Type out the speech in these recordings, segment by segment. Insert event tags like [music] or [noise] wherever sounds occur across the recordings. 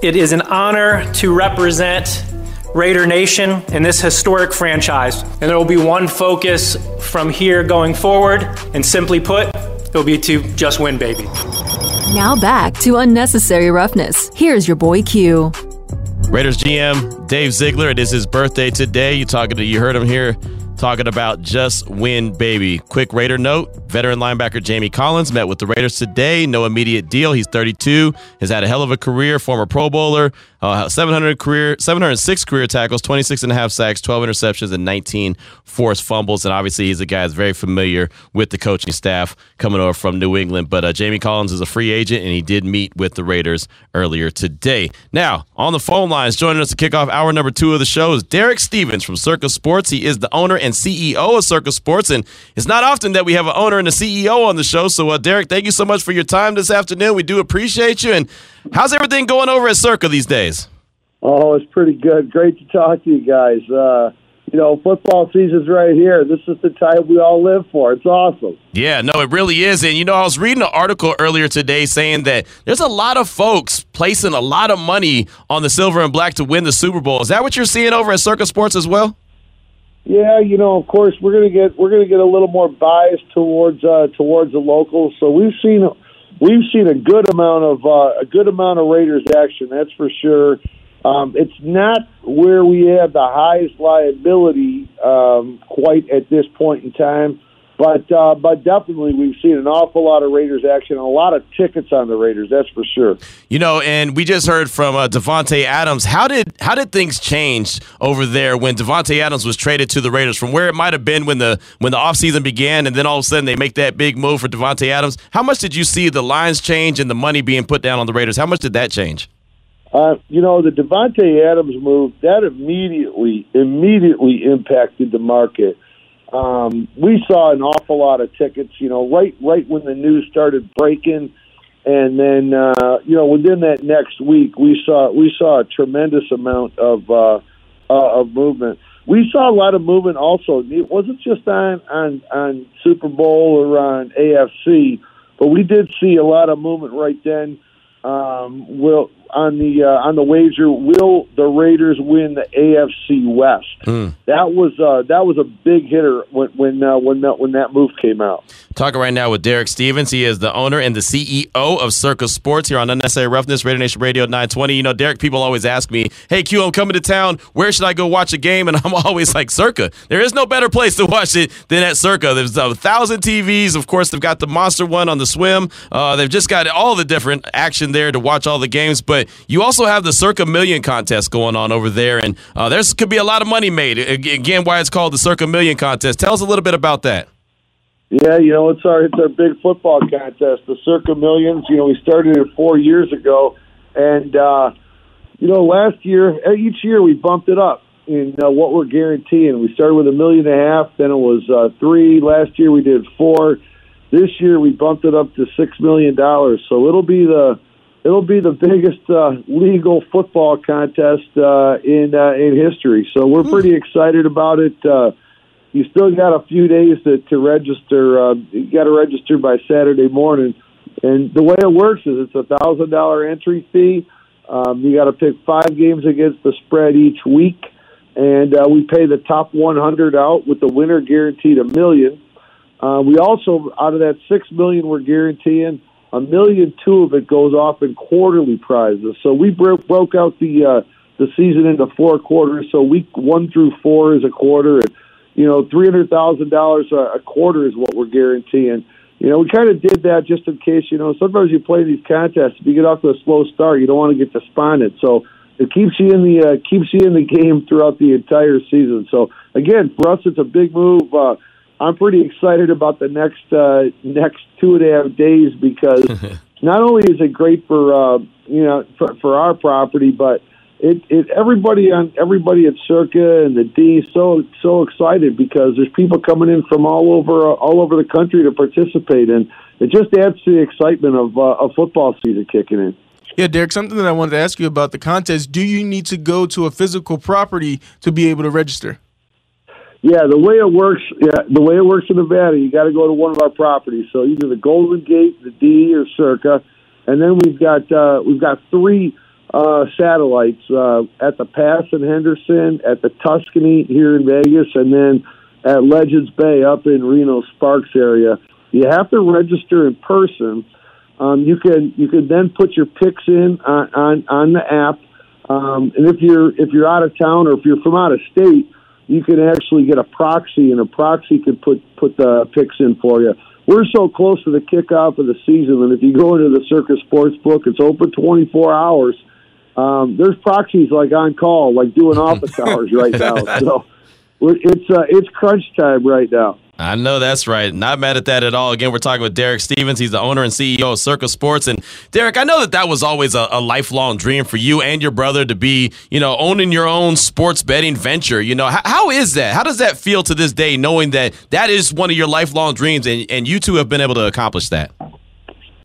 It is an honor to represent Raider Nation in this historic franchise. And there will be one focus from here going forward, and simply put, it'll be to just win, baby. Now back to unnecessary roughness. Here's your boy Q. Raiders GM Dave Ziegler. It is his birthday today. You talking to you heard him here talking about just win, baby. Quick Raider note veteran linebacker Jamie Collins met with the Raiders today. No immediate deal. He's 32, has had a hell of a career, former Pro Bowler, uh, 700 career, 706 career tackles, 26 and a half sacks, 12 interceptions, and 19 forced fumbles. And obviously, he's a guy that's very familiar with the coaching staff coming over from New England. But uh, Jamie Collins is a free agent, and he did meet with the Raiders earlier today. Now, on the phone lines, joining us to kick off hour number two of the show is Derek Stevens from Circa Sports. He is the owner and CEO of Circa Sports, and it's not often that we have an owner and a CEO on the show. So, uh, Derek, thank you so much for your time this afternoon. We do appreciate you. And how's everything going over at Circa these days? Oh, it's pretty good. Great to talk to you guys. Uh, you know, football season's right here. This is the time we all live for. It's awesome. Yeah, no, it really is. And, you know, I was reading an article earlier today saying that there's a lot of folks placing a lot of money on the silver and black to win the Super Bowl. Is that what you're seeing over at Circa Sports as well? Yeah, you know, of course, we're gonna get we're gonna get a little more biased towards uh, towards the locals. So we've seen we've seen a good amount of uh, a good amount of Raiders action. That's for sure. Um, it's not where we have the highest liability um, quite at this point in time, but uh, but definitely we've seen an awful lot of Raiders action and a lot of tickets on the Raiders. That's for sure. You know, and we just heard from uh, Davante Adams. How did how did things change over there when Davante Adams was traded to the Raiders from where it might have been when the when the offseason began, and then all of a sudden they make that big move for Davante Adams? How much did you see the lines change and the money being put down on the Raiders? How much did that change? Uh, you know, the Davante Adams move that immediately immediately impacted the market. Um, we saw an awful lot of tickets. You know, right right when the news started breaking, and then uh, you know within that next week we saw we saw a tremendous amount of uh, uh, of movement. We saw a lot of movement also. It wasn't just on on on Super Bowl or on AFC, but we did see a lot of movement right then. Um, will on the uh, on the wager. Will the Raiders win the AFC West? Mm. That was uh, that was a big hitter when when uh, when that when that move came out. Talking right now with Derek Stevens. He is the owner and the CEO of Circa Sports here on Unnecessary Roughness, Raider Nation Radio 920. You know, Derek, people always ask me, hey, Q, I'm coming to town. Where should I go watch a game? And I'm [laughs] always like, Circa. There is no better place to watch it than at Circa. There's a thousand TVs. Of course, they've got the monster one on the swim. Uh, they've just got all the different action there to watch all the games. But you also have the Circa Million contest going on over there. And uh, there's could be a lot of money made. Again, why it's called the Circa Million contest. Tell us a little bit about that. Yeah, you know, it's our it's our big football contest, the Circa Millions. You know, we started it four years ago, and uh, you know, last year each year we bumped it up in uh, what we're guaranteeing. We started with a million and a half, then it was uh, three. Last year we did four. This year we bumped it up to six million dollars. So it'll be the it'll be the biggest uh, legal football contest uh, in uh, in history. So we're pretty excited about it. Uh, you still got a few days to, to register. Uh, you got to register by Saturday morning. And the way it works is it's a thousand dollar entry fee. Um, you got to pick five games against the spread each week, and uh, we pay the top 100 out with the winner guaranteed a million. Uh, we also, out of that six million, we're guaranteeing a million two of it goes off in quarterly prizes. So we broke broke out the uh, the season into four quarters. So week one through four is a quarter, and you know, three hundred thousand dollars a quarter is what we're guaranteeing. You know, we kind of did that just in case. You know, sometimes you play these contests. If you get off to a slow start, you don't want to get despondent. So it keeps you in the uh, keeps you in the game throughout the entire season. So again, for us, it's a big move. Uh, I'm pretty excited about the next uh, next two and a half days because [laughs] not only is it great for uh, you know for, for our property, but it, it everybody on everybody at Circa and the D so so excited because there's people coming in from all over uh, all over the country to participate, and it just adds to the excitement of uh, of football season kicking in. Yeah, Derek, something that I wanted to ask you about the contest. Do you need to go to a physical property to be able to register? Yeah, the way it works, yeah, the way it works in Nevada, you got to go to one of our properties. So either the Golden Gate, the D, or Circa, and then we've got uh, we've got three uh, satellites uh, at the Pass in Henderson, at the Tuscany here in Vegas, and then at Legends Bay up in Reno Sparks area. You have to register in person. Um, you can you can then put your picks in on on, on the app, um, and if you're if you're out of town or if you're from out of state, you can actually get a proxy, and a proxy could put put the picks in for you. We're so close to the kickoff of the season, and if you go into the Circa Sports Book, it's open 24 hours. Um, there's proxies like on call, like doing office [laughs] hours right now. [laughs] So it's uh, it's crunch time right now. I know that's right. Not mad at that at all. Again, we're talking with Derek Stevens. He's the owner and CEO of Circa Sports. And Derek, I know that that was always a, a, lifelong dream for you and your brother to be, you know, owning your own sports betting venture. You know, how, how is that? How does that feel to this day, knowing that that is one of your lifelong dreams, and, and you two have been able to accomplish that?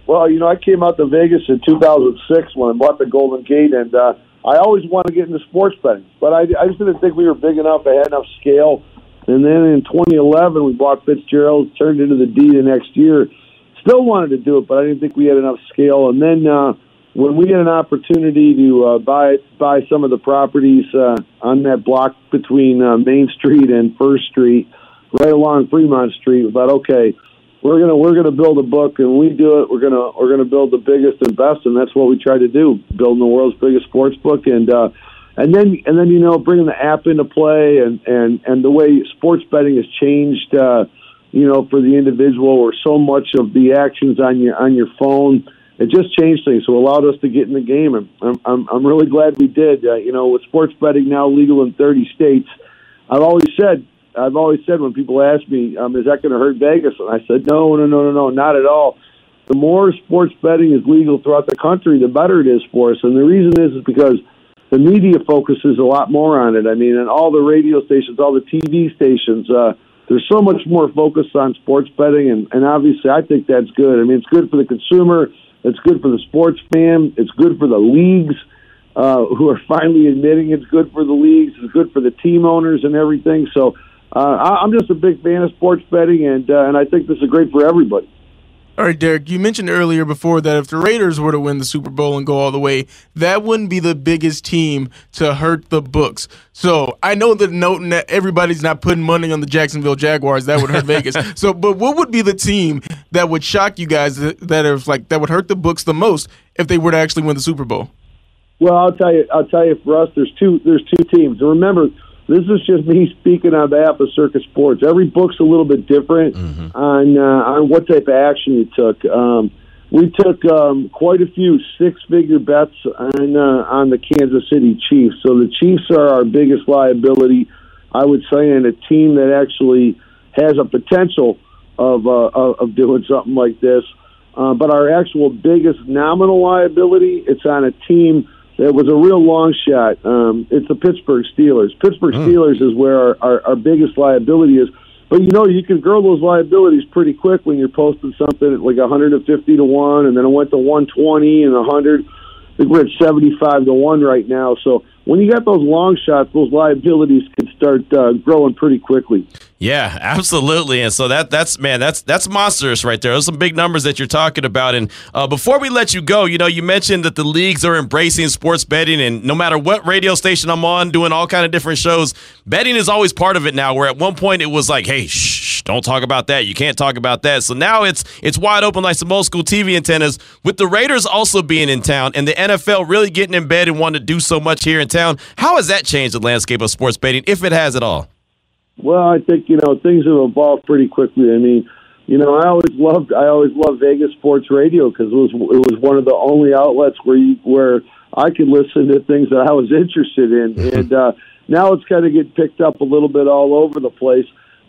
Well, you know, I came out to Vegas in 2006 when I bought the Golden Gate, and uh, I always wanted to get into sports betting, but I, I just didn't think we were big enough. I had enough scale and then in 2011, we bought Fitzgerald's, turned into the D the next year. Still wanted to do it, but I didn't think we had enough scale. And then uh, when we had an opportunity to uh, buy buy some of the properties uh, on that block between uh, Main Street and First Street, right along Fremont Street, we thought, okay, we're gonna we're gonna build a book, and we do it. We're gonna we're gonna build the biggest and best, and that's what we try to do: building the world's biggest sports book. And uh, and then and then you know bringing the app into play and and and the way sports betting has changed uh you know for the individual or so much of the actions on your on your phone it just changed things. So allowed us to get in the game. And i'm i'm, I'm really glad we did. Uh, you know with sports betting now legal in 30 states i've always said i've always said when people ask me um is that going to hurt vegas? And i said no no no no no not at all. The more sports betting is legal throughout the country the better it is for us. And the reason is is because the media focuses a lot more on it. I mean, and all the radio stations, all the TV stations, uh, there's so much more focus on sports betting, and, and obviously, I think that's good. I mean, it's good for the consumer, it's good for the sports fan, it's good for the leagues. Uh, who are [laughs] finally admitting it's good for the leagues, it's good for the team owners and everything. So uh, I'm just a big fan of sports betting, and uh, and I think this is great for everybody. All right, Derek, you mentioned earlier before that if the Raiders were to win the Super Bowl and go all the way, that wouldn't be the biggest team to hurt the books. So I know that noting that everybody's not putting money on the Jacksonville Jaguars, that would hurt [laughs] Vegas. So, but what would be the team that would shock you guys that, that are like that would hurt the books the most if they were to actually win the Super Bowl? Well, I'll tell you. I'll tell you. For us, there's two. There's two teams. And remember, this is just me speaking on behalf of Circa Sports. Every book's a little bit different mm-hmm. on uh, on what type of action you took. Um, we took um, quite a few six-figure bets on uh, on the Kansas City Chiefs. So the Chiefs are our biggest liability, I would say, and a team that actually has a potential of uh, of doing something like this. Uh, but our actual biggest nominal liability, it's on a team it was a real long shot. Um, it's the Pittsburgh Steelers. Pittsburgh mm. Steelers is where our, our, our biggest liability is. But you know, you can grow those liabilities pretty quick when you're posting something at like 150 to one, and then it went to 120 and 100. I think we're at 75 to one right now. So when you got those long shots, those liabilities can start uh, growing pretty quickly. Yeah, [laughs] absolutely. And so that that's man, that's that's monstrous right there. Those some big numbers that you're talking about. And uh, before we let you go, you know, you mentioned that the leagues are embracing sports betting, and no matter what radio station I'm on, doing all kind of different shows, betting is always part of it now. Where at one point it was like, hey, shh, don't talk about that. You can't talk about that. So now it's it's wide open like some old school TV antennas. With the Raiders also being in town and the NFL really getting in bed and wanting to do so much here in town, how has that changed the landscape of sports betting, if it has at all? Well, I think you know things have evolved pretty quickly. I mean, you know, I always loved I always loved Vegas sports radio because it was it was one of the only outlets where you where I could listen to things that I was interested in, [laughs] and uh, now it's kind of getting picked up a little bit all over the place.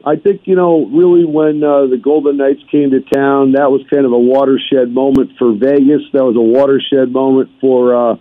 I think you know really when uh, the Golden Knights came to town, that was kind of a watershed moment for Vegas. That was a watershed moment for. Uh,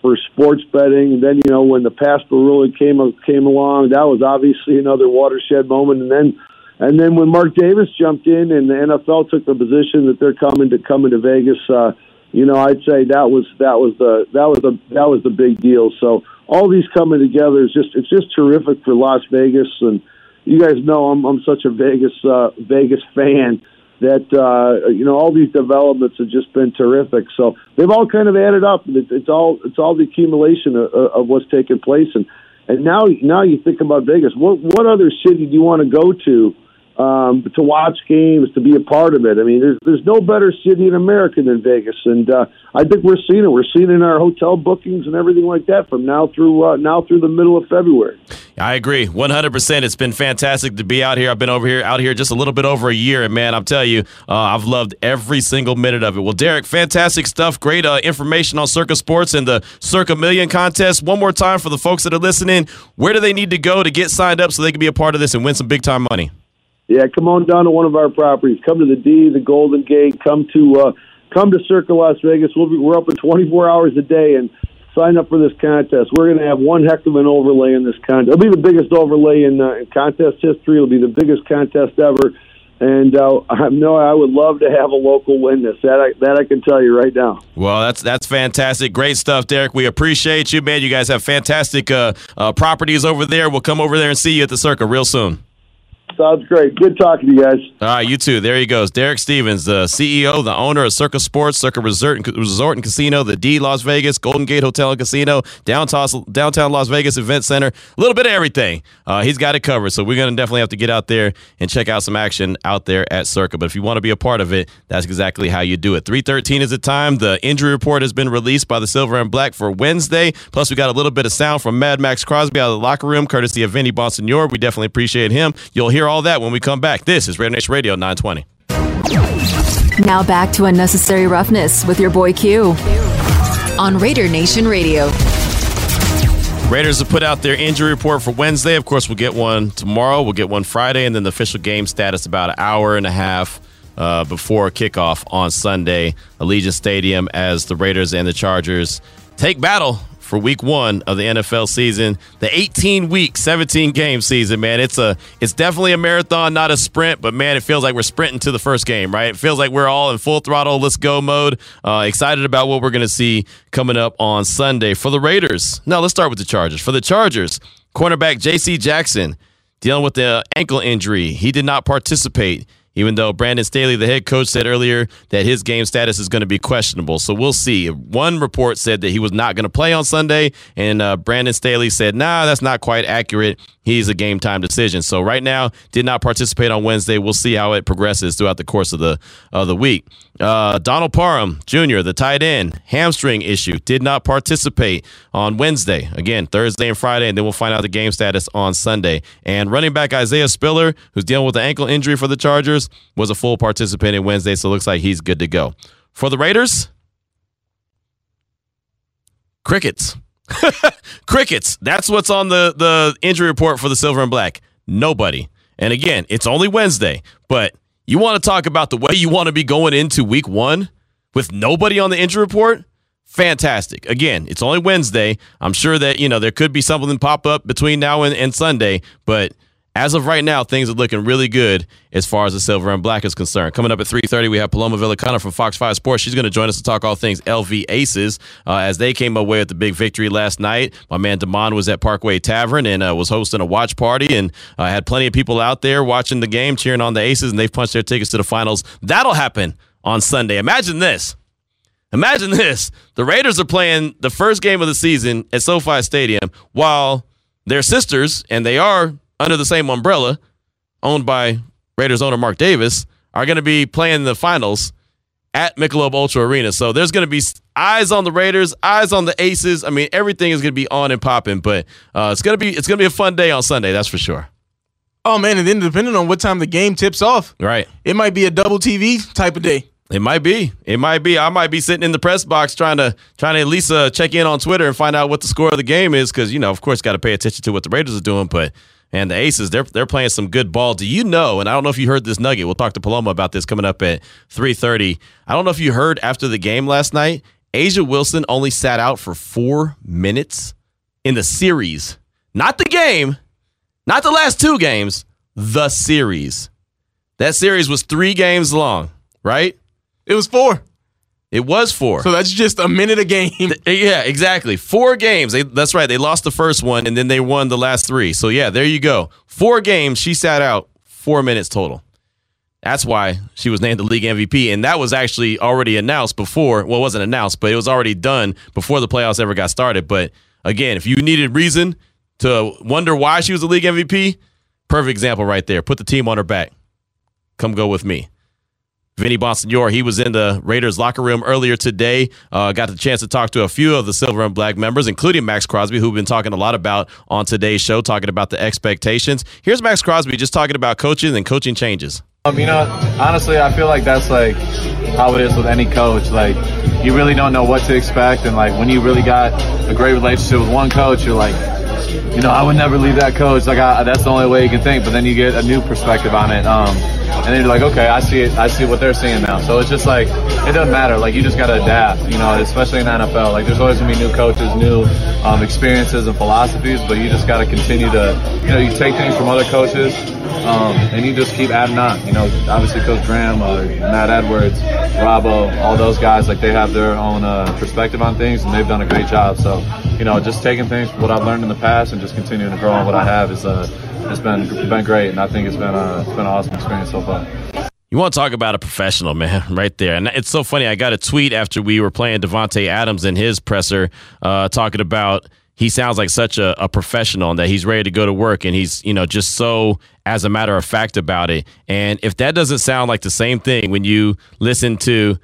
for sports betting. And then, you know, when the PASPA ruling came came along, that was obviously another watershed moment. And then, and then when Mark Davis jumped in and the NFL took the position that they're coming to coming to Vegas, uh, you know, I'd say that was that was the that was the that was the big deal. So all these coming together is just it's just terrific for Las Vegas. And you guys know I'm I'm such a Vegas uh, Vegas fan. That uh, you know all these developments have just been terrific. So they've all kind of added up. It's, it's all it's all the accumulation of, of what's taken place. And and now now you think about Vegas. What what other city do you want to go to? Um, to watch games, to be a part of it. I mean, there's there's no better city in America than Vegas, and uh, I think we're seeing it. We're seeing it in our hotel bookings and everything like that from now through uh, now through the middle of February. I agree, 100%. It's been fantastic to be out here. I've been over here, out here just a little bit over a year, and man, I'm telling you, uh, I've loved every single minute of it. Well, Derek, fantastic stuff. Great uh, information on Circa Sports and the Circa Million contest. One more time for the folks that are listening, where do they need to go to get signed up so they can be a part of this and win some big time money? Yeah, come on down to one of our properties. Come to the D, the Golden Gate. Come to uh, come to Circa Las Vegas. We'll be, we're open 24 hours a day and sign up for this contest. We're going to have one heck of an overlay in this contest. It'll be the biggest overlay in, uh, in contest history. It'll be the biggest contest ever. And uh, [laughs] I know I would love to have a local win this. That I, that I can tell you right now. Well, that's that's fantastic. Great stuff, Derek. We appreciate you, man. You guys have fantastic uh, uh, properties over there. We'll come over there and see you at the Circa real soon. Sounds great. Good talking to you guys. All right, you too. There he goes. Derek Stevens, the CEO, the owner of Circa Sports, Circa Resort and, Resort and Casino, the D Las Vegas, Golden Gate Hotel and Casino, downtown, downtown Las Vegas Event Center. A little bit of everything. Uh, he's got it covered. So we're going to definitely have to get out there and check out some action out there at Circa. But if you want to be a part of it, that's exactly how you do it. 313 is the time. The injury report has been released by the Silver and Black for Wednesday. Plus, we got a little bit of sound from Mad Maxx Crosby out of the locker room, courtesy of Vinny Bonsignore. We definitely appreciate him. You'll hear all that when we come back. This is Raider Nation Radio 920. Now back to Unnecessary Roughness with your boy Q on Raider Nation Radio. Raiders have put out their injury report for Wednesday. Of course, we'll get one tomorrow. We'll get one Friday, and then the official game status about an hour and a half uh, before kickoff on Sunday, Allegiant Stadium, as the Raiders and the Chargers take battle for week one of the NFL season, the 18 week, 17 game season, man. It's a it's definitely a marathon, not a sprint, but man, it feels like we're sprinting to the first game, right? It feels like we're all in full throttle, let's go mode. Uh, excited about what we're gonna see coming up on Sunday. For the Raiders, now let's start with the Chargers. For the Chargers, cornerback JC Jackson dealing with the ankle injury. He did not participate even though Brandon Staley, the head coach, said earlier that his game status is going to be questionable. So we'll see. One report said that he was not going to play on Sunday, and uh, Brandon Staley said, nah, that's not quite accurate. He's a game time decision. So right now, did not participate on Wednesday. We'll see how it progresses throughout the course of the of the week. Uh, Donald Parham Jr., the tight end, hamstring issue, did not participate on Wednesday. Again, Thursday and Friday, and then we'll find out the game status on Sunday. And running back Isaiah Spiller, who's dealing with the ankle injury for the Chargers, was a full participant in Wednesday, so it looks like he's good to go. For the Raiders, crickets. [laughs] crickets. That's what's on the, the injury report for the Silver and Black. Nobody. And again, it's only Wednesday, but you want to talk about the way you want to be going into week one with nobody on the injury report? Fantastic. Again, it's only Wednesday. I'm sure that, you know, there could be something pop up between now and, and Sunday, but as of right now, things are looking really good as far as the silver and black is concerned. Coming up at 3.30, we have Paloma Villicana from Fox 5 Sports. She's going to join us to talk all things LV Aces uh, as they came away with the big victory last night. My man Damon was at Parkway Tavern and uh, was hosting a watch party and uh, had plenty of people out there watching the game, cheering on the Aces, and they've punched their tickets to the finals. That'll happen on Sunday. Imagine this. Imagine this. The Raiders are playing the first game of the season at SoFi Stadium while their sisters, and they are under the same umbrella, owned by Raiders owner Mark Davis, are going to be playing the finals at Michelob Ultra Arena. So there's going to be eyes on the Raiders, eyes on the Aces. I mean, everything is going to be on and popping. But uh, it's going to be it's going to be a fun day on Sunday. That's for sure. Oh man, and then depending on what time the game tips off, right? It might be a double TV type of day. It might be. It might be. I might be sitting in the press box trying to trying to at least uh, check in on Twitter and find out what the score of the game is because you know, of course, got to pay attention to what the Raiders are doing. But and the Aces, they're they're playing some good ball. Do you know? And I don't know if you heard this nugget. We'll talk to Paloma about this coming up at three thirty. I don't know if you heard after the game last night. A'ja Wilson only sat out for four minutes in the series, not the game, not the last two games, the series. That series was three games long, right? It was four. It was four. So that's just a minute a game. Eh, yeah, exactly. Four games. They, that's right. They lost the first one and then they won the last three. So yeah, there you go. Four games. She sat out four minutes total. That's why she was named the league MVP. And that was actually already announced before. Well, it wasn't announced, but it was already done before the playoffs ever got started. But again, if you needed reason to wonder why she was the league MVP, perfect example right there. Put the team on her back. Come go with me. Vinny Bonsignore, he was in the Raiders locker room earlier today. Uh, got the chance to talk to a few of the silver and black members, including Maxx Crosby, who we've been talking a lot about on today's show, talking about the expectations. Here's Maxx Crosby just talking about coaching and coaching changes. Um, you know, honestly, I feel like that's like how it is with any coach. Like, you really don't know what to expect, and like when you really got a great relationship with one coach, you're like, you know, I would never leave that coach. Like, I, that's the only way you can think. But then you get a new perspective on it. Um, and then you're like, okay, I see it. I see what they're seeing now. So it's just like it doesn't matter. Like you just got to adapt. You know, especially in the NFL. Like there's always gonna be new coaches, new um, experiences and philosophies, but you just got to continue to, you know, you take things from other coaches, um, and you just keep adding on. You know, obviously Coach Graham, uh, Matt Edwards, Robbo, all those guys, like they have their own uh, perspective on things, and they've done a great job. So, you know, just taking things what I've learned in the past and just continuing to grow on what I have is. Uh, it's been been great, and I think it's been a, it's been an awesome experience so far. You want to talk about a professional, man, [laughs] right there. And it's so funny. I got a tweet after we were playing Davante Adams in his presser, uh, talking about he sounds like such a, a, professional and that he's ready to go to work and he's, you know, just so as a matter of fact about it. And if that doesn't sound like the same thing when you listen to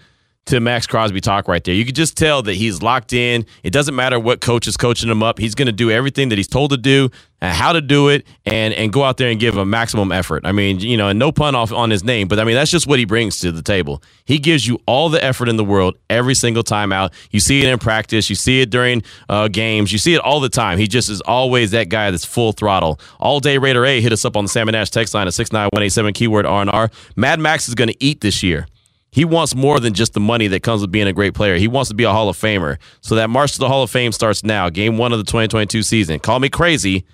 to Maxx Crosby talk right there. You could just tell that he's locked in. It doesn't matter what coach is coaching him up. He's going to do everything that he's told to do, and how to do it, and and go out there and give a maximum effort. I mean, you know, and no pun off on his name, but I mean that's just what he brings to the table. He gives you all the effort in the world every single time out. You see it in practice. You see it during uh, games. You see it all the time. He just is always that guy that's full throttle. All day Raider A hit us up on the Salmon Ash text line at six nine one eight seven keyword R and R. Mad Max is going to eat this year. He wants more than just the money that comes with being a great player. He wants to be a Hall of Famer. So that march to the Hall of Fame starts now, game one of the 2022 season. Call me crazy,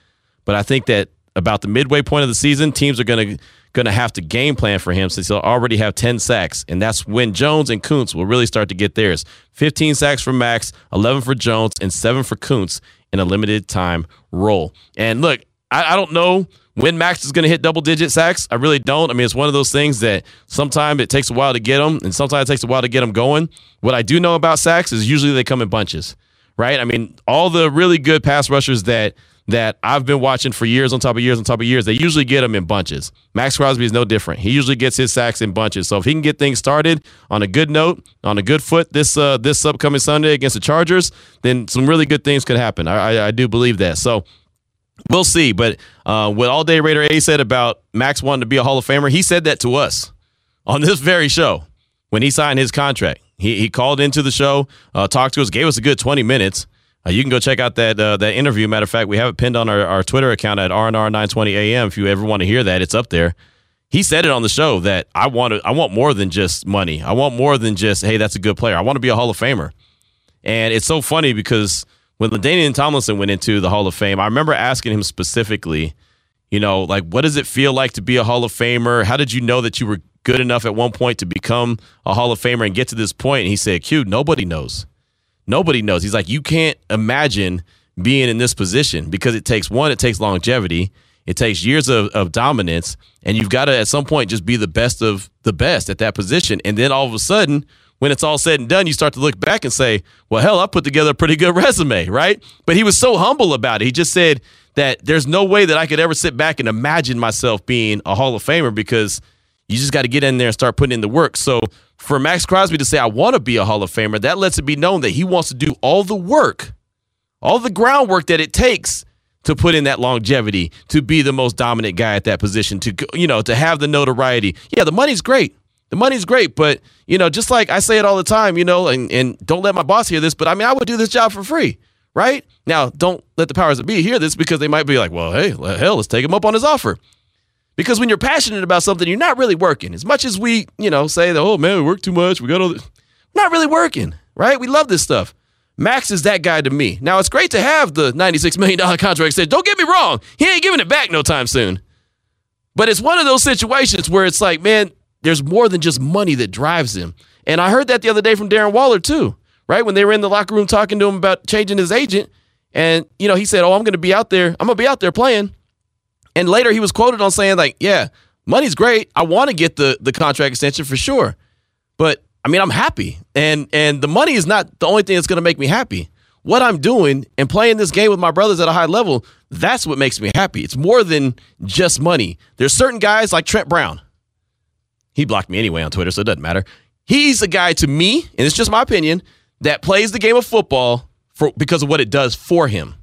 but I think that about the midway point of the season, teams are going to going to have to game plan for him since he'll already have 10 sacks. And that's when Jones and Koonce will really start to get theirs. 15 sacks for Max, 11 for Jones, and 7 for Koonce in a limited time role. And look, I, I don't know when Max is going to hit double digit sacks. I really don't. I mean, it's one of those things that sometimes it takes a while to get them, and sometimes it takes a while to get them going. What I do know about sacks is usually they come in bunches, right? I mean, all the really good pass rushers that that I've been watching for years on top of years on top of years, they usually get them in bunches. Maxx Crosby is no different. He usually gets his sacks in bunches. So if he can get things started on a good note, on a good foot this uh, this upcoming Sunday against the Chargers, then some really good things could happen. I, I, I do believe that. So We'll see. But uh, what All Day Raider A said about Max wanting to be a Hall of Famer, he said that to us on this very show when he signed his contract. He, he called into the show, uh, talked to us, gave us a good 20 minutes. Uh, you can go check out that uh, that interview. Matter of fact, we have it pinned on our, our Twitter account at RNR920AM. If you ever want to hear that, it's up there. He said it on the show that I want to, I want more than just money. I want more than just hey, that's a good player. I want to be a Hall of Famer. And it's so funny because – when LaDainian Tomlinson went into the Hall of Fame, I remember asking him specifically, you know, like, what does it feel like to be a Hall of Famer? How did you know that you were good enough at one point to become a Hall of Famer and get to this point? And he said, Q, nobody knows. Nobody knows. He's like, you can't imagine being in this position because it takes one, it takes longevity, it takes years of, of dominance, and you've got to at some point just be the best of the best at that position. And then all of a sudden, when it's all said and done, you start to look back and say, well, hell, I put together a pretty good resume, right? But he was so humble about it. He just said that there's no way that I could ever sit back and imagine myself being a Hall of Famer because you just got to get in there and start putting in the work. So for Maxx Crosby to say, I want to be a Hall of Famer, that lets it be known that he wants to do all the work, all the groundwork that it takes to put in that longevity, to be the most dominant guy at that position, to you know, to have the notoriety. Yeah, the money's great. The money's great, but you know, just like I say it all the time, you know, and, and don't let my boss hear this, but I mean, I would do this job for free, right? Now, don't let the powers that be hear this because they might be like, well, hey, hell, let's take him up on his offer. Because when you're passionate about something, you're not really working. As much as we, you know, say that, oh man, we work too much, we got all this. Not really working, right? We love this stuff. Max is that guy to me. Now, it's great to have the $96 million contract. Said, don't get me wrong, he ain't giving it back no time soon. But it's one of those situations where it's like, man, there's more than just money that drives him. And I heard that the other day from Darren Waller too, right? When they were in the locker room talking to him about changing his agent. And, you know, he said, Oh, I'm going to be out there. I'm going to be out there playing. And later he was quoted on saying, like, yeah, Money's great. I want to get the the contract extension for sure. But I mean, I'm happy. And and the money is not the only thing that's going to make me happy. What I'm doing and playing this game with my brothers at a high level, that's what makes me happy. It's more than just money. There's certain guys like Trent Brown. He blocked me anyway on Twitter, so it doesn't matter. He's a guy to me, and it's just my opinion, that plays the game of football for because of what it does for him.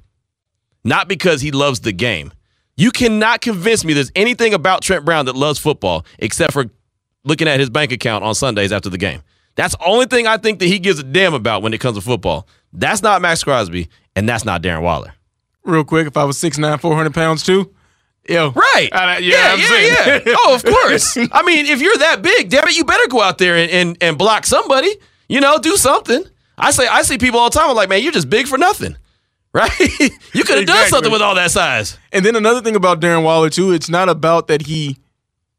Not because he loves the game. You cannot convince me there's anything about Trent Brown that loves football except for looking at his bank account on Sundays after the game. That's the only thing I think that he gives a damn about when it comes to football. That's not Maxx Crosby, and that's not Darren Waller. Real quick, if I was 6'9", 400 pounds too, yo. Right. Yeah, I'm yeah, saying. yeah. Oh, of course. [laughs] I mean, if you're that big, damn it, you better go out there and, and, and block somebody. You know, do something. I say I see people all the time. I'm like, man, you're just big for nothing. [laughs] Right? you could have done something with all that size. And then another thing about Darren Waller too, it's not about that he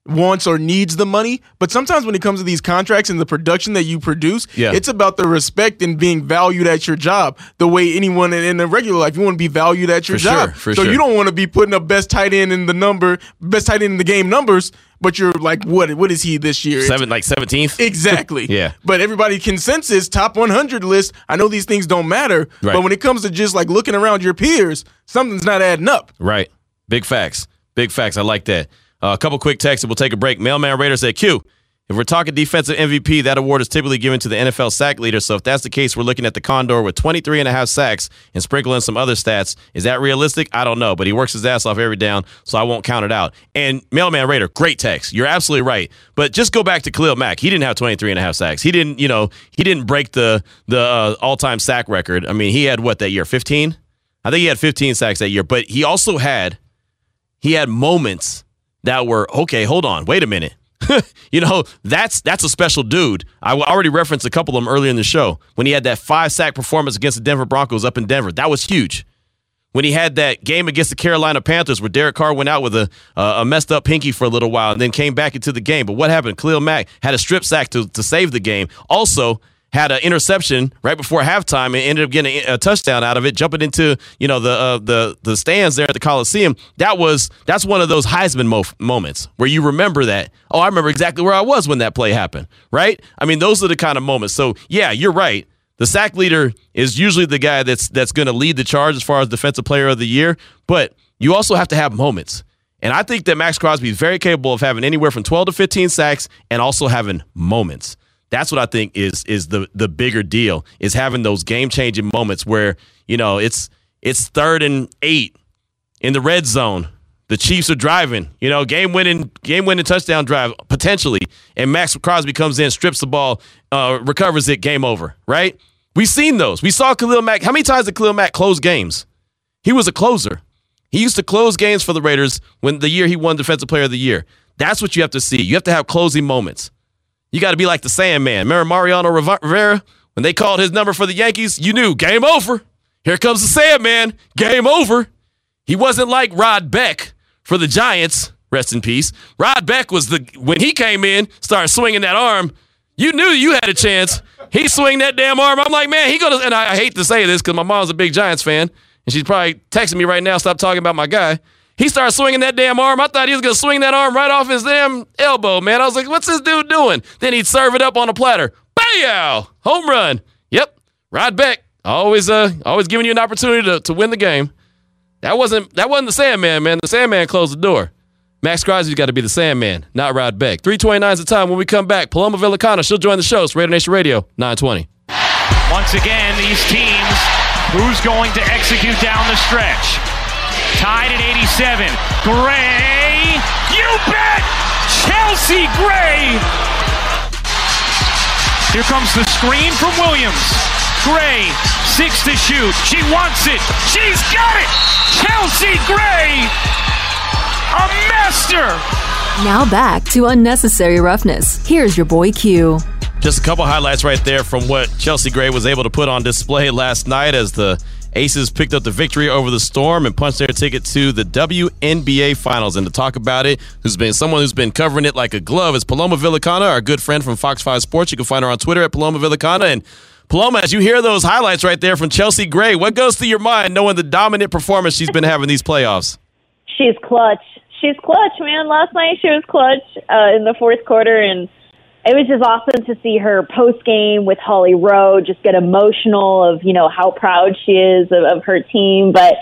wants or needs the money, but sometimes when it comes to these contracts and the production that you produce, Yeah. it's about the respect and being valued at your job. The way anyone in, in a regular life, you want to be valued at your For job. sure, for so sure. you don't want to be putting up best tight end in the number, best tight end in the game numbers, but you're like, what? What is he this year? Seven, like 17th. Exactly. [laughs] Yeah. But everybody consensus top 100 list. I know these things don't matter, Right. but when it comes to just like looking around your peers, something's not adding up. Right. Big facts. Big facts. I like that. Uh, a couple quick texts and we'll take a break. Mailman Raider said, Q, if we're talking defensive MVP, that award is typically given to the NFL sack leader. So if that's the case, we're looking at the Condor with 23 and a half sacks and sprinkling some other stats. Is that realistic? I don't know, but he works his ass off every down, so I won't count it out. And Mailman Raider, great text. You're absolutely right. But just go back to Khalil Mack. He didn't have 23 and a half sacks. He didn't, you know, he didn't break the the uh, all-time sack record. I mean, he had what that year? 15? I think he had 15 sacks that year, but he also had he had moments that were okay. Hold on, wait a minute. [laughs] you know that's that's a special dude. I already referenced a couple of them earlier in the show when he had that five sack performance against the Denver Broncos up in Denver. That was huge. When he had that game against the Carolina Panthers where Derek Carr went out with a uh, a messed up pinky for a little while and then came back into the game. But what happened? Khalil Mack had a strip sack to, to save the game. Also had an interception right before halftime and ended up getting a, touchdown out of it, jumping into you know the uh, the the stands there at the Coliseum. That was that's one of those Heisman mo- moments where you remember that. Oh, I remember exactly where I was when that play happened. Right? I mean, those are the kind of moments. So yeah, you're right. The sack leader is usually the guy that's that's going to lead the charge as far as defensive player of the year, but you also have to have moments. And I think that Maxx Crosby is very capable of having anywhere from 12 to 15 sacks and also having moments. That's what I think is is the the bigger deal is having those game-changing moments where, you know, it's it's third and 8 in the red zone. The Chiefs are driving, you know, game winning, game winning touchdown drive potentially, and Maxx Crosby comes in, strips the ball, uh, recovers it, game over. Right? We've seen those. We saw Khalil Mack. How many times did Khalil Mack close games? He was a closer. He used to close games for the Raiders when the year he won Defensive Player of the Year. That's what you have to see. You have to have closing moments. You got to be like the Sandman. Remember Mariano Rivera when they called his number for the Yankees? You knew game over. Here comes the Sandman. Game over. He wasn't like Rod Beck for the Giants. Rest in peace. Rod Beck was the when he came in, started swinging that arm. You knew you had a chance. He swing that damn arm. I'm like, man, he gonna. And I, I hate to say this because my mom's a big Giants fan, and she's probably texting me right now. Stop talking about my guy. He started swinging that damn arm. I thought he was gonna swing that arm right off his damn elbow, man. I was like, what's this dude doing? Then he'd serve it up on a platter. Bow! Home run. Yep. Rod Beck always, uh, always giving you an opportunity to, to win the game. That wasn't that wasn't the Sandman, man. The Sandman closed the door. Maxx Crosby's got to be the Sandman, not Rod Beck. 329 is the time when we come back. Paloma Villicana, she'll join the show. It's Raider Nation Radio, 920. Once again, these teams, who's going to execute down the stretch? Tied at 87. Gray, you bet! Chelsea Gray! Here comes the screen from Williams. Gray, six to shoot. She wants it. She's got it! Chelsea Gray! A master! Now back to Unnecessary Roughness. Here's your boy Q. Just a couple highlights right there from what Chelsea Gray was able to put on display last night as the Aces picked up the victory over the Storm and punched their ticket to the WNBA Finals. And to talk about it, who's been someone who's been covering it like a glove, is Paloma Villicana, our good friend from Fox 5 Sports. You can find her on Twitter at Paloma Villicana. And Paloma, as you hear those highlights right there from Chelsea Gray, what goes through your mind knowing the dominant performance she's been having these playoffs? She's clutch. she's clutch, man. Last night she was clutch uh, in the fourth quarter, and it was just awesome to see her post game with Holly Rowe just get emotional of you know how proud she is of, of her team. But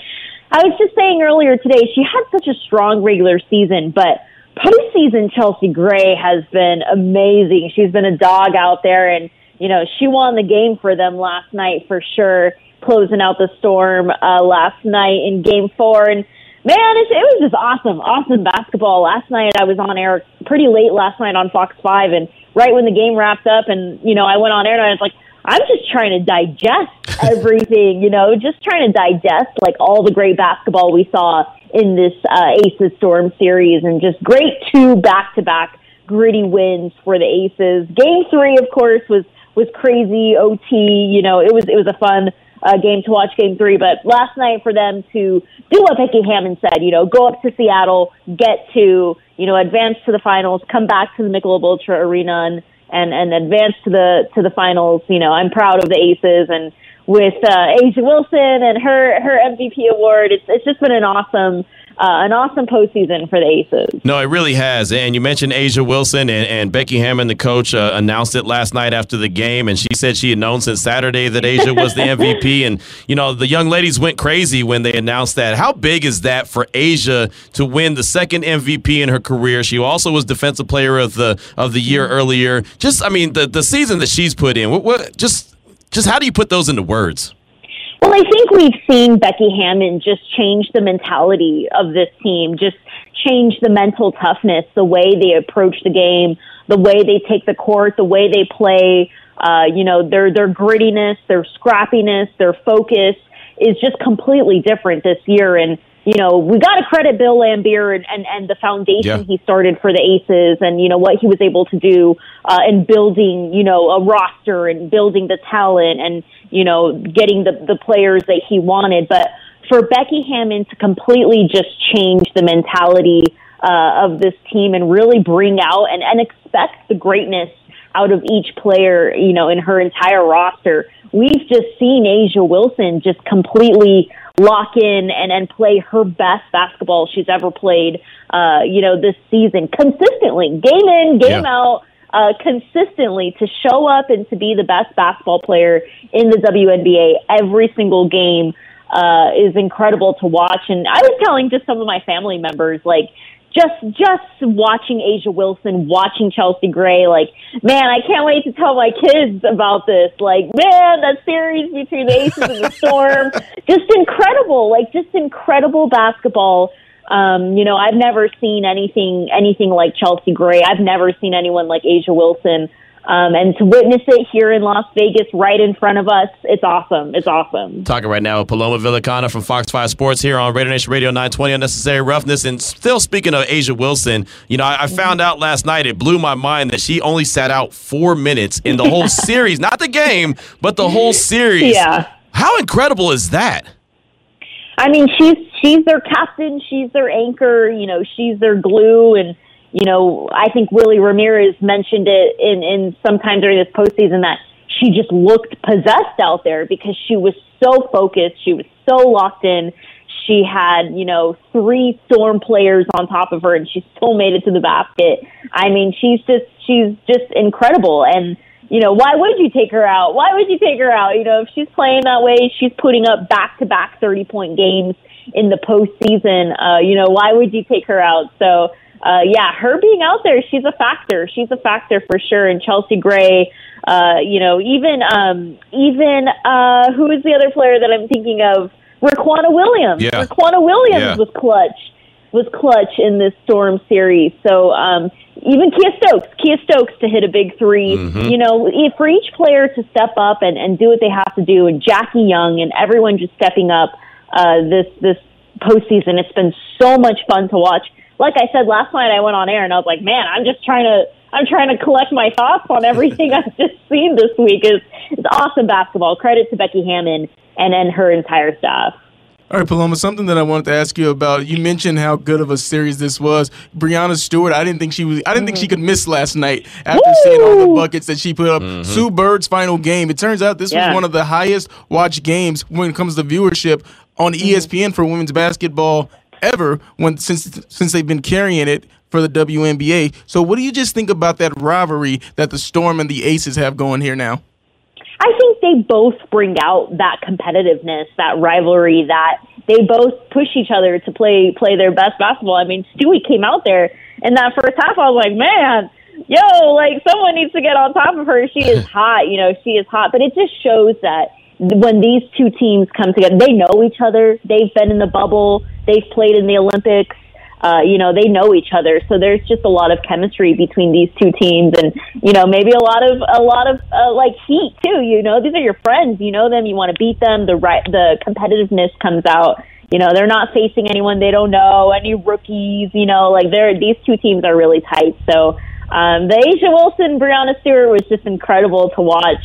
I was just saying earlier today, she had such a strong regular season, but postseason Chelsea Gray has been amazing. She's been a dog out there, and you know she won the game for them last night for sure, closing out the storm uh, last night in Game Four and Man, it, it was just awesome, awesome basketball. Last night I was on air pretty late last night on Fox Five, and right when the game wrapped up, and you know I went on air and I was like, I'm just trying to digest [laughs] everything, you know, just trying to digest like all the great basketball we saw in this uh, Aces Storm series, and just great two back to back gritty wins for the Aces. Game three, of course, was was crazy OT. You know, it was it was a fun uh, game to watch game three. But last night for them to do what Becky Hammon said, you know, go up to Seattle, get to, you know, advance to the finals, come back to the Michelob Ultra Arena and, and, and advance to the, to the finals. You know, I'm proud of the Aces and with, uh, A'ja Wilson and her, her MVP award. It's, it's just been an awesome, uh, an awesome postseason for the Aces. No, it really has. And you mentioned A'ja Wilson and, and Becky Hammon, the coach, uh, announced it last night after the game, and she said she had known since Saturday that A'ja was the [laughs] MVP. And you know, the young ladies went crazy when they announced that. How big is that for A'ja to win the second MVP in her career? She also was Defensive Player of the of the year earlier. Just, I mean, the the season that she's put in. What, what just just how do you put those into words? Well, I think we've seen Becky Hammon just change the mentality of this team, just change the mental toughness, the way they approach the game, the way they take the court, the way they play. Uh, you know, their their grittiness, their scrappiness, their focus is just completely different this year. And you know, we got to credit Bill Laimbeer and, and, and the foundation Yeah. he started for the Aces and, you know, what he was able to do uh, in building, you know, a roster and building the talent and, you know, getting the, the players that he wanted. But for Becky Hammon to completely just change the mentality uh, of this team and really bring out and, and expect the greatness out of each player, you know, in her entire roster. We've just seen A'ja Wilson just completely lock in and, and play her best basketball she's ever played, uh, you know, this season consistently, game in, game Yeah. out, uh, consistently to show up and to be the best basketball player in the WNBA every single game uh, is incredible to watch. And I was telling just some of my family members, like, just just watching A'ja Wilson, watching Chelsea Gray, like, man, I can't wait to tell my kids about this. Like, man, that series between the Aces and the [laughs] Storm, just incredible, like just incredible basketball. Um, you know, I've never seen anything anything like Chelsea Gray. I've never seen anyone like A'ja Wilson. Um, and to witness it here in Las Vegas, right in front of us, it's awesome. It's awesome. Talking right now with Paloma Villicana from Fox 5 Sports here on Raider Nation Radio 920 Unnecessary Roughness. And still speaking of A'ja Wilson, you know, I, I found out last night, it blew my mind that she only sat out four minutes in the whole [laughs] series. Not the game, but the whole series. Yeah. How incredible is that? I mean, she's she's their captain, she's their anchor, you know, she's their glue, and you know, I think Willie Ramirez mentioned it in in sometime during this postseason that she just looked possessed out there because she was so focused, she was so locked in. She had, you know, three storm players on top of her, and she still made it to the basket. I mean, she's just she's just incredible, and you know, why would you take her out? Why would you take her out? You know, if she's playing that way, she's putting up back to back 30 point games in the postseason. Uh, you know, why would you take her out? So, uh, yeah, her being out there, she's a factor. She's a factor for sure. And Chelsea Gray, uh, you know, even, um, even, uh, who is the other player that I'm thinking of? Riquna Williams. Yeah. Riquna Williams Yeah. was clutch was clutch in this Storm series. So um, even Kiah Stokes, Kiah Stokes to hit a big 3 You know, for each player to step up and, and do what they have to do, and Jackie Young and everyone just stepping up uh, this this postseason, it's been so much fun to watch. Like I said last night, I went on air and I was like, man, I'm just trying to. I'm trying to collect my thoughts on everything [laughs] I've just seen this week. It's, it's awesome basketball. Credit to Becky Hammon and, and her entire staff. All right, Paloma, something that I wanted to ask you about. You mentioned how good of a series this was. Breanna Stewart, I didn't think she was I didn't think she mm-hmm. could miss last night after seeing all the buckets that she put up. Mm-hmm. Sue Bird's final game. It turns out this Yeah. was one of the highest watched games when it comes to viewership on mm-hmm. ESPN for women's basketball ever when since since they've been carrying it for the WNBA. So, what do you just think about that rivalry that the Storm and the Aces have going here now? I think they both bring out that competitiveness, that rivalry, that they both push each other to play play their best basketball. I mean, Stewie came out there in that first half. I was like, man, yo, like someone needs to get on top of her. She is [laughs] hot, you know, she is hot. But it just shows that when these two teams come together, they know each other. They've been in the bubble. They've played in the Olympics uh, you know, they know each other. So there's just a lot of chemistry between these two teams and, you know, maybe a lot of, a lot of, uh, like heat too, you know, these are your friends, you know them, you want to beat them. The right, the competitiveness comes out. You know, they're not facing anyone they don't know, any rookies, you know, like they're, these two teams are really tight. So, um, the A'ja Wilson, Breanna Stewart was just incredible to watch,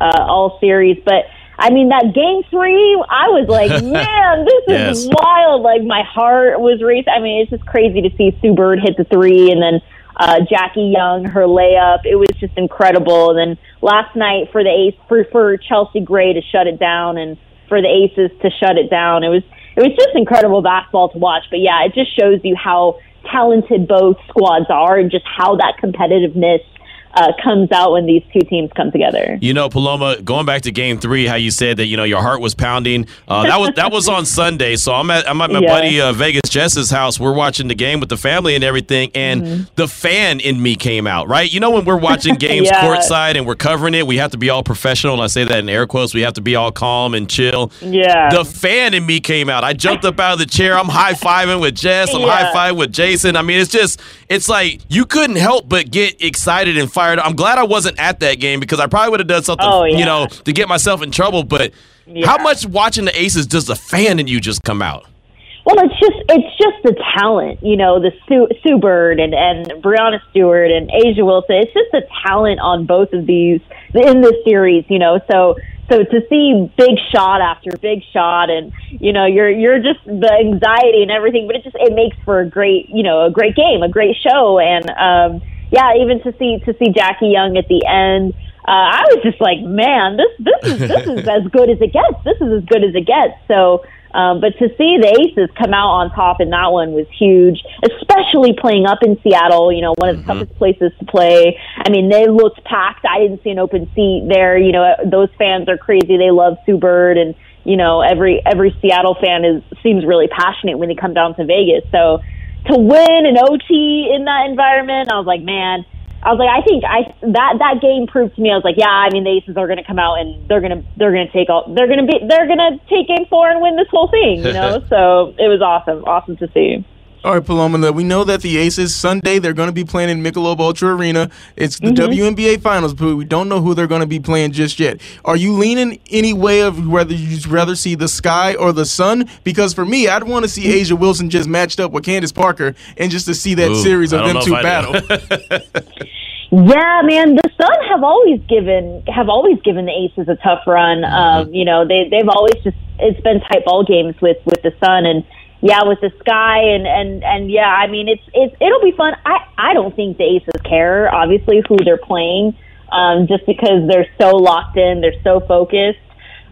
uh, all series, but, I mean, that game three, I was like, [laughs] man, this is wild. Like, my heart was racing. I mean, it's just crazy to see Sue Bird hit the three and then uh, Jackie Young, her layup. It was just incredible. And then last night for the Ace, for, for Chelsea Gray to shut it down and for the Aces to shut it down, it was, it was just incredible basketball to watch. But yeah, it just shows you how talented both squads are and just how that competitiveness uh, comes out when these two teams come together. You know, Paloma, going back to Game Three, how you said that you know your heart was pounding. Uh, that was that was on [laughs] Sunday. So I'm at I'm at my yeah. buddy uh, Vegas Jess's house. We're watching the game with the family and everything, and mm-hmm. the fan in me came out. Right, you know when we're watching [laughs] games yeah. courtside and we're covering it, we have to be all professional. And I say that in air quotes. We have to be all calm and chill. Yeah. The fan in me came out. I jumped up out of the chair. I'm high fiving with Jess. I'm [laughs] yeah. high fiving with Jason. I mean, it's just it's like you couldn't help but get excited and fired. I'm glad I wasn't at that game because I probably would have done something, oh, yeah. you know, to get myself in trouble. But yeah. how much watching the Aces does the fan in you just come out? Well, it's just it's just the talent, you know, the Sue, Sue Bird and and Breanna Stewart and A'ja Wilson. It's just the talent on both of these in this series, you know. So so to see big shot after big shot and you know you're you're just the anxiety and everything but it just it makes for a great you know a great game a great show and um yeah even to see to see Jackie Young at the end uh, I was just like man this this is this is [laughs] as good as it gets this is as good as it gets so um, but to see the Aces come out on top in that one was huge, especially playing up in Seattle, you know, one of the mm-hmm. toughest places to play. I mean, they looked packed. I didn't see an open seat there. You know, those fans are crazy. They love Sue Bird and, you know, every, every Seattle fan is, seems really passionate when they come down to Vegas. So to win an OT in that environment, I was like, man, I was like, I think I that that game proved to me. I was like, yeah, I mean, the Aces are going to come out and they're going to they're going to take all they're going to be they're going to take game four and win this whole thing, you know. [laughs] so it was awesome, awesome to see. All right, Paloma, we know that the Aces Sunday they're going to be playing in Michelob Ultra Arena. It's the mm-hmm. WNBA Finals, but we don't know who they're going to be playing just yet. Are you leaning any way of whether you'd rather see the sky or the sun? Because for me, I'd want to see A'ja Wilson just matched up with Candace Parker and just to see that Ooh, series of them two battle. [laughs] Yeah, man, the Sun have always given have always given the Aces a tough run. Um, mm-hmm. you know, they they've always just it's been tight ball games with with the Sun and yeah, with the Sky and and and yeah, I mean it's it's it'll be fun. I I don't think the Aces care obviously who they're playing, um, just because they're so locked in, they're so focused.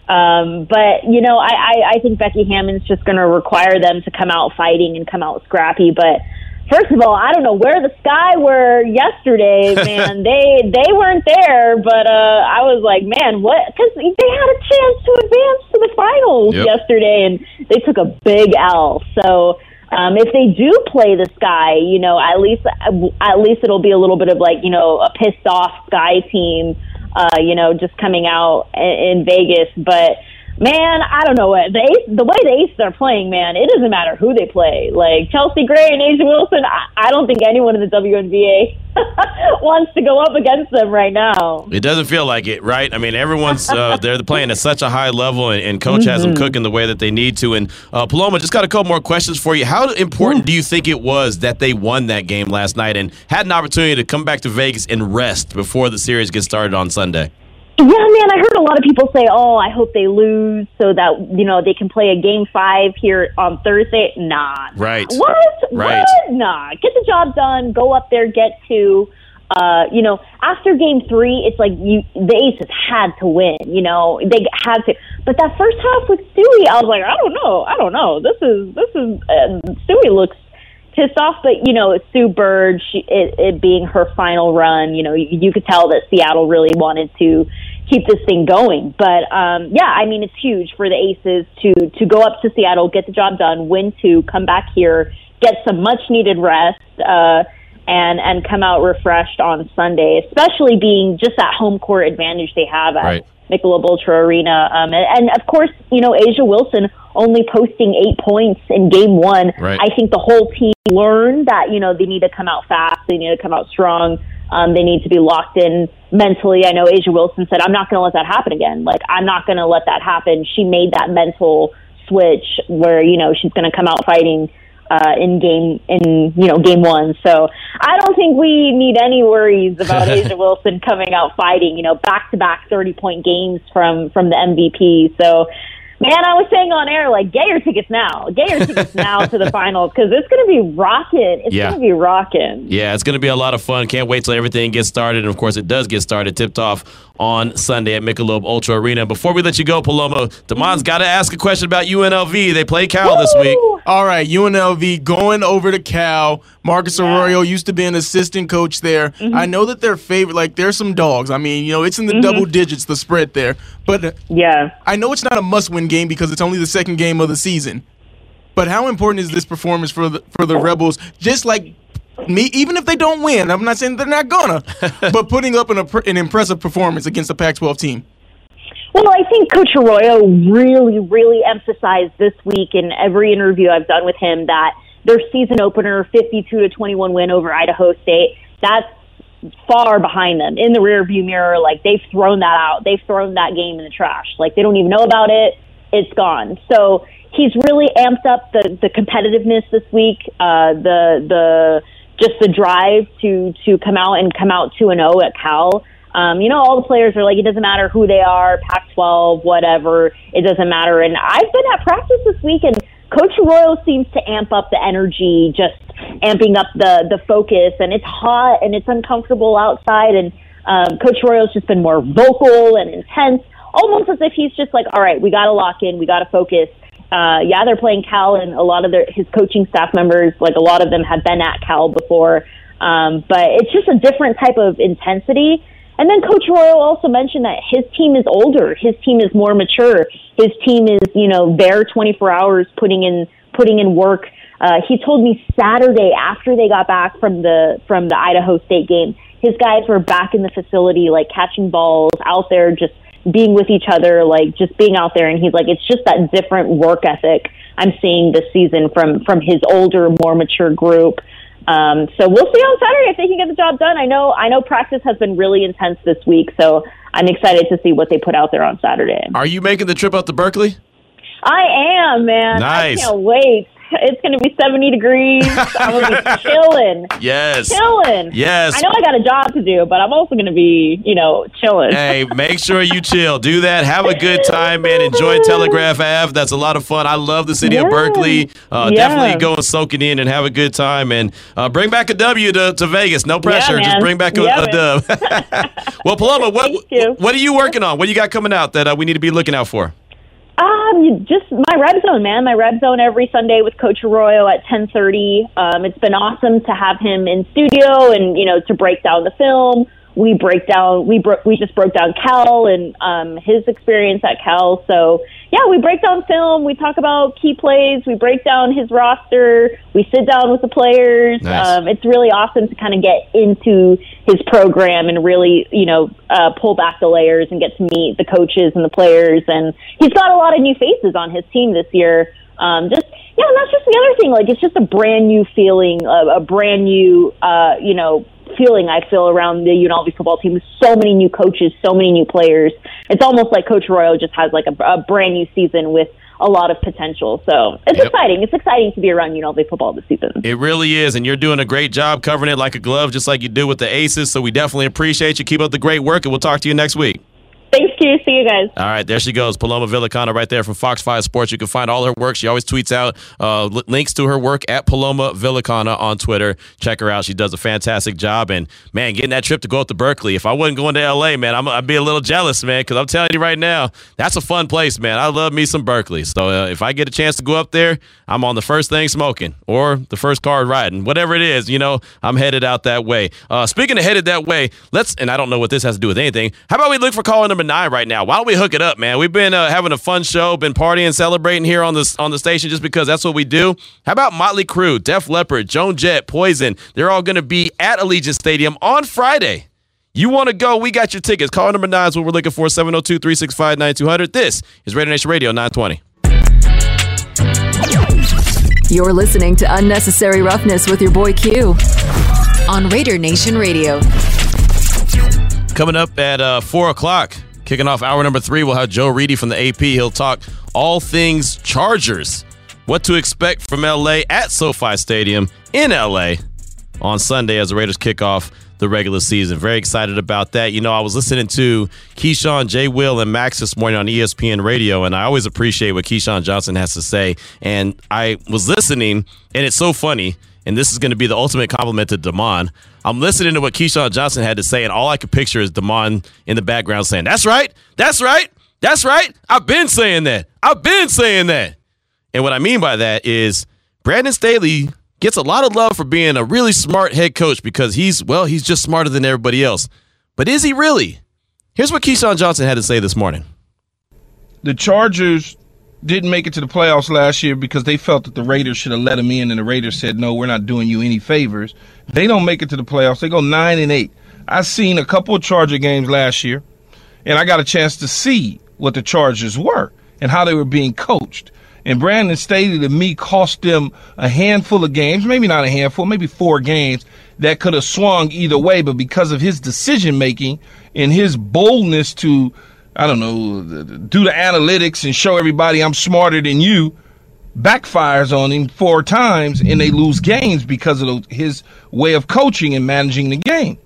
Um, but you know, I, I I think Becky Hammon's just going to require them to come out fighting and come out scrappy, but First of all, I don't know where the sky were yesterday, [laughs] man. they they weren't there, but uh I was like, man, what? Because they had a chance to advance to the finals yep. yesterday, and they took a big L. So um, if they do play the sky, you know, at least at least it'll be a little bit of like you know a pissed off sky team, uh, you know, just coming out in, in Vegas, but man, I don't know what the Ace, the way the Aces are playing, man. It doesn't matter who they play. Like Chelsea Gray and A'ja Wilson, I, I don't think anyone in the WNBA [laughs] wants to go up against them right now. It doesn't feel like it, right? I mean, everyone's uh, [laughs] they're playing at such a high level, and, and coach mm-hmm. has them mm-hmm. cooking the way that they need to. And uh, Paloma, just got a couple more questions for you. How important do you think it was that they won that game last night and had an opportunity to come back to Vegas and rest before the series gets started on Sunday? Yeah, man, I heard a lot of people say, "Oh, I hope they lose so that you know they can play a game five here on Thursday." Nah, right? What? Right? What? Nah, get the job done. Go up there, get to. Uh, you know, after game three, it's like you the Aces had to win. You know, they had to. But that first half with Stewie, I was like, I don't know, I don't know. This is this is uh, probably looks pissed off, but you know, Sue Bird, she, it, it being her final run, you know, you, you could tell that Seattle really wanted to keep this thing going. But um, yeah, I mean, it's huge for the Aces to to go up to Seattle, get the job done, win two, come back here, get some much needed rest. Uh, and and come out refreshed on Sunday, especially being just that home court advantage they have at Right. Michelob Ultra Arena. Um, and, and of course, you know A'ja Wilson only posting eight points in Game One. Right. I think the whole team learned that you know they need to come out fast, they need to come out strong. Um, they need to be locked in mentally. I know A'ja Wilson said, "I'm not going to let that happen again. Like I'm not going to let that happen." She made that mental switch where you know she's going to come out fighting uh, in game in you know game one. So I don't think we need any worries about [laughs] A'ja Wilson coming out fighting. You know, back to back thirty point games from from the MVP. So. Man, I was saying on air, like, get your tickets now. Get your tickets [laughs] now to the finals because it's going to be rocking. It's Yeah. going to be rocking. Yeah, it's going to be a lot of fun. Can't wait till everything gets started. And of course, it does get started, tipped off on Sunday at Michelob Ultra Arena. Before we let you go, Paloma, Damon's got to ask a question about UNLV. They play Cal this week. All right, UNLV going over to Cal. Marcus Arroyo used to be an assistant coach there. Mm-hmm. I know that they're favorite. Like there's some dogs. I mean, you know, it's in the Mm-hmm. double digits the spread there. But Yeah. I know it's not a must-win game because it's only the second game of the season. But how important is this performance for the for the Rebels? Just like me, even if they don't win, I'm not saying they're not gonna, [laughs] but putting up an, an impressive performance against a Pac-12 team. Well, I think Coach Arroyo really, really emphasized this week in every interview I've done with him that their season opener, 52 to 21 win over Idaho State, that's far behind them in the rearview mirror. Like they've thrown that out. They've thrown that game in the trash. Like they don't even know about it. It's gone. So he's really amped up the the competitiveness this week. Uh, the the just the drive to to come out and come out two and zero at Cal. Um, you know, all the players are like, it doesn't matter who they are, Pac-12, whatever, it doesn't matter. And I've been at practice this week, and Coach Arroyo seems to amp up the energy, just amping up the the focus. And it's hot and it's uncomfortable outside, and um, Coach Arroyo's just been more vocal and intense, almost as if he's just like, all right, we got to lock in, we got to focus. Uh, yeah, they're playing Cal, and a lot of their his coaching staff members, like a lot of them, have been at Cal before. Um, but it's just a different type of intensity. And then Coach Arroyo also mentioned that his team is older, his team is more mature, his team is you know there 24 hours putting in putting in work. Uh, he told me Saturday after they got back from the from the Idaho State game, his guys were back in the facility, like catching balls out there, just being with each other, like just being out there. And he's like, it's just that different work ethic I'm seeing this season from from his older, more mature group. Um, so we'll see on Saturday if they can get the job done. I know I know practice has been really intense this week, so I'm excited to see what they put out there on Saturday. Are you making the trip up to Berkeley? I am, man. Nice. I can't wait. It's going to be 70 degrees. I'm going to be [laughs] chilling. Yes. Chilling. Yes. I know I got a job to do, but I'm also going to be, you know, chilling. Hey, make sure you chill. Do that. Have a good time, man. Enjoy Telegraph Ave. That's a lot of fun. I love the city of Berkeley. Uh, Yeah. Definitely go and soak it in and have a good time. And uh, bring back a W to, to Vegas. No pressure. Just bring back a, Yeah, a dub. [laughs] well, Paloma, what, what are you working on? What you got coming out that uh, we need to be looking out for? Um, you- just my red zone, man. My red zone every Sunday with Coach Arroyo at ten thirty. Um, it's been awesome to have him in studio and you know to break down the film. We break down. We bro- we just broke down Cal and um, his experience at Cal. So yeah, we break down film. We talk about key plays. We break down his roster. We sit down with the players. Nice. Um, it's really awesome to kind of get into his program and really, you know, uh, pull back the layers and get to meet the coaches and the players. And he's got a lot of new faces on his team this year. Um, just yeah, and that's just the other thing. Like it's just a brand new feeling, a, a brand new, uh, you know, feeling I feel around the UNLV football team. With so many new coaches, so many new players. It's almost like Coach Arroyo just has like a, a brand new season with a lot of potential. So it's Yep. exciting. It's exciting to be around UNLV football this season. It really is, and you're doing a great job covering it like a glove, just like you do with the Aces. So we definitely appreciate you. Keep up the great work, and we'll talk to you next week. Thanks, Q. See you guys. All right, there she goes, Paloma Villicana, right there from Fox Five Sports. You can find all her work. She always tweets out uh, links to her work at Paloma Villicana on Twitter. Check her out. She does a fantastic job. And man, getting that trip to go up to Berkeley. If I wasn't going to LA, man, I'm, I'd be a little jealous, man, because I'm telling you right now, that's a fun place, man. I love me some Berkeley. So uh, if I get a chance to go up there, I'm on the first thing smoking or the first car riding, whatever it is. You know, I'm headed out that way. Uh, speaking of headed that way, let's. And I don't know what this has to do with anything. How about we look for caller number nine right now? Why don't we hook it up, man? We've been uh, having a fun show, been partying, celebrating here on this on the station just because that's what we do. How about Motley Crue, Def Leppard, Joan Jett, Poison? They're all going to be at Allegiant Stadium on Friday. You want to go? We got your tickets. Call number nine is what we're looking for 702 365 9200. This is Raider Nation Radio 920. You're listening to Unnecessary Roughness with your boy Q on Raider Nation Radio. Coming up at uh, 4 o'clock, kicking off hour number three, we'll have Joe Reedy from the AP. He'll talk all things Chargers, what to expect from LA at SoFi Stadium in LA on Sunday as the Raiders kick off the regular season. Very excited about that. You know, I was listening to Keyshawn, J. Will, and Max this morning on ESPN Radio, and I always appreciate what Keyshawn Johnson has to say. And I was listening, and it's so funny. And this is going to be the ultimate compliment to Damon. I'm listening to what Keyshawn Johnson had to say, and all I could picture is Damon in the background saying, That's right, that's right, that's right. I've been saying that. I've been saying that. And what I mean by that is Brandon Staley gets a lot of love for being a really smart head coach because he's, well, he's just smarter than everybody else. But is he really? Here's what Keyshawn Johnson had to say this morning. The Chargers didn't make it to the playoffs last year because they felt that the Raiders should have let them in, and the Raiders said, "No, we're not doing you any favors." They don't make it to the playoffs. They go nine and eight. I've seen a couple of Charger games last year, and I got a chance to see what the Chargers were and how they were being coached. And Brandon Staley to me cost them a handful of games, maybe not a handful, maybe four games that could have swung either way. But because of his decision making and his boldness to, I don't know, do the analytics and show everybody I'm smarter than you, backfires on him four times and they lose games because of his way of coaching and managing the game.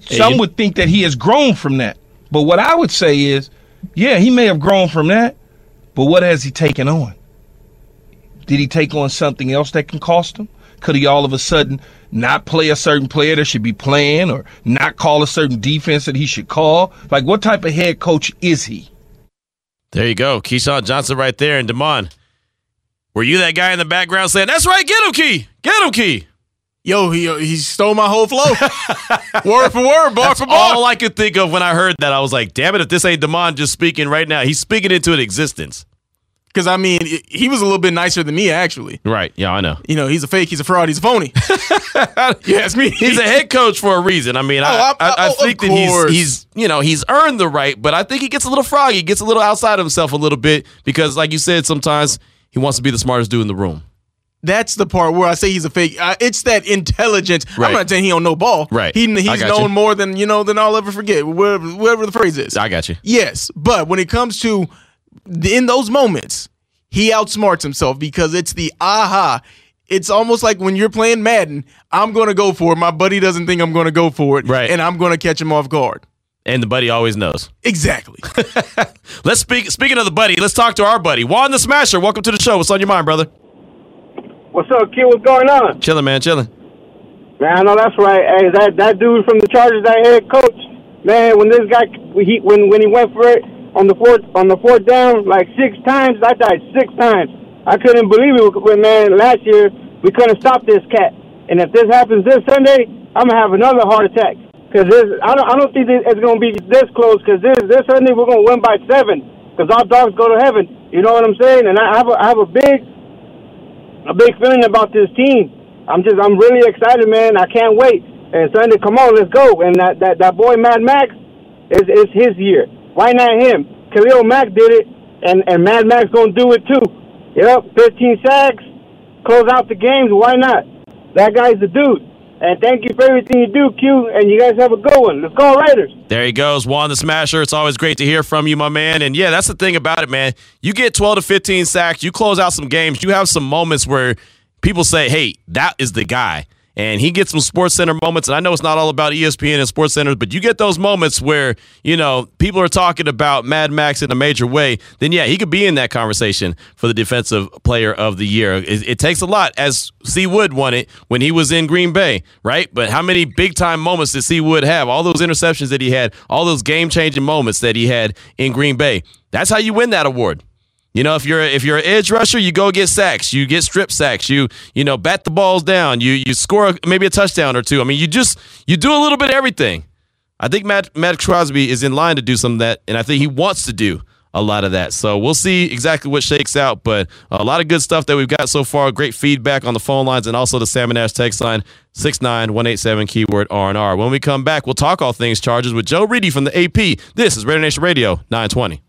Some would think that he has grown from that. But what I would say is, yeah, he may have grown from that, but what has he taken on? Did he take on something else that can cost him? Could he all of a sudden not play a certain player that should be playing or not call a certain defense that he should call? Like, what type of head coach is he? There you go. Keyshawn Johnson right there. And Damon, were you that guy in the background saying, That's right, get him, Key, get him, Key? Yo, he uh, he stole my whole flow. [laughs] word for word, bar That's for bar. all I could think of when I heard that. I was like, damn it, if this ain't Damon just speaking right now, he's speaking into an existence. Because I mean, he was a little bit nicer than me, actually. Right. Yeah, I know. You know, he's a fake, he's a fraud, he's a phony. [laughs] yes, me. He's a head coach for a reason. I mean, Oh, I, I- I, I oh, think that he's he's you know he's earned the right, but I think he gets a little froggy, gets a little outside of himself a little bit because, like you said, sometimes he wants to be the smartest dude in the room. That's the part where I say he's a fake. Uh, it's that intelligence. Right. I'm not saying he don't know ball. Right. He, I known you. more than you know than I'll ever forget. Whatever, whatever the phrase is. I got you. Yes, but when it comes to in those moments, he outsmarts himself because it's the aha. It's almost like when you're playing Madden, I'm going to go for it. My buddy doesn't think I'm going to go for it, Right. And I'm going to catch him off guard. And the buddy always knows. Exactly. [laughs] Let's speak. Speaking of the buddy, let's talk to our buddy Juan the Smasher. Welcome to the show. What's on your mind, brother? What's up, kid? What's going on? Chilling, man. Chilling. Man, I know that's right. Hey, that that dude from the Chargers, that head coach, man. When this guy, he when when he went for it on the fourth on the fourth down, like six times, I died six times. I couldn't believe it. When man, last year we couldn't stop this cat, and if this happens this Sunday, I'm gonna have another heart attack. Cause this, I don't, I don't think it's gonna be this close. Cause this this Sunday we're gonna win by seven. Cause our dogs go to heaven. You know what I'm saying? And I have a, I have a big a big feeling about this team. I'm just I'm really excited, man. I can't wait. And Sunday, come on, let's go. And that that, that boy Mad Max is is his year. Why not him? Khalil Mack did it, and and Mad Max gonna do it too. Yep, 15 sacks, close out the games. Why not? That guy's the dude. And thank you for everything you do, Q. And you guys have a good one. Let's go Raiders. There he goes, Juan the Smasher. It's always great to hear from you, my man. And yeah, that's the thing about it, man. You get 12 to 15 sacks, you close out some games, you have some moments where people say, hey, that is the guy. And he gets some Sports Center moments. And I know it's not all about ESPN and Sports Centers, but you get those moments where you know people are talking about Mad Max in a major way. Then yeah, he could be in that conversation for the Defensive Player of the Year. It, it takes a lot, as C Wood won it when he was in Green Bay, right? But how many big time moments did C Wood have? All those interceptions that he had, all those game changing moments that he had in Green Bay. That's how you win that award. You know, if you're if you're an edge rusher, you go get sacks, you get strip sacks, you you know bat the balls down, you you score maybe a touchdown or two. I mean, you just you do a little bit of everything. I think Matt Maxx Crosby is in line to do some of that, and I think he wants to do a lot of that. So we'll see exactly what shakes out, but a lot of good stuff that we've got so far. Great feedback on the phone lines and also the Salmon Ash text line six nine one eight seven keyword R and R. When we come back, we'll talk all things Chargers with Joe Reedy from the AP. This is Raider Nation Radio 920.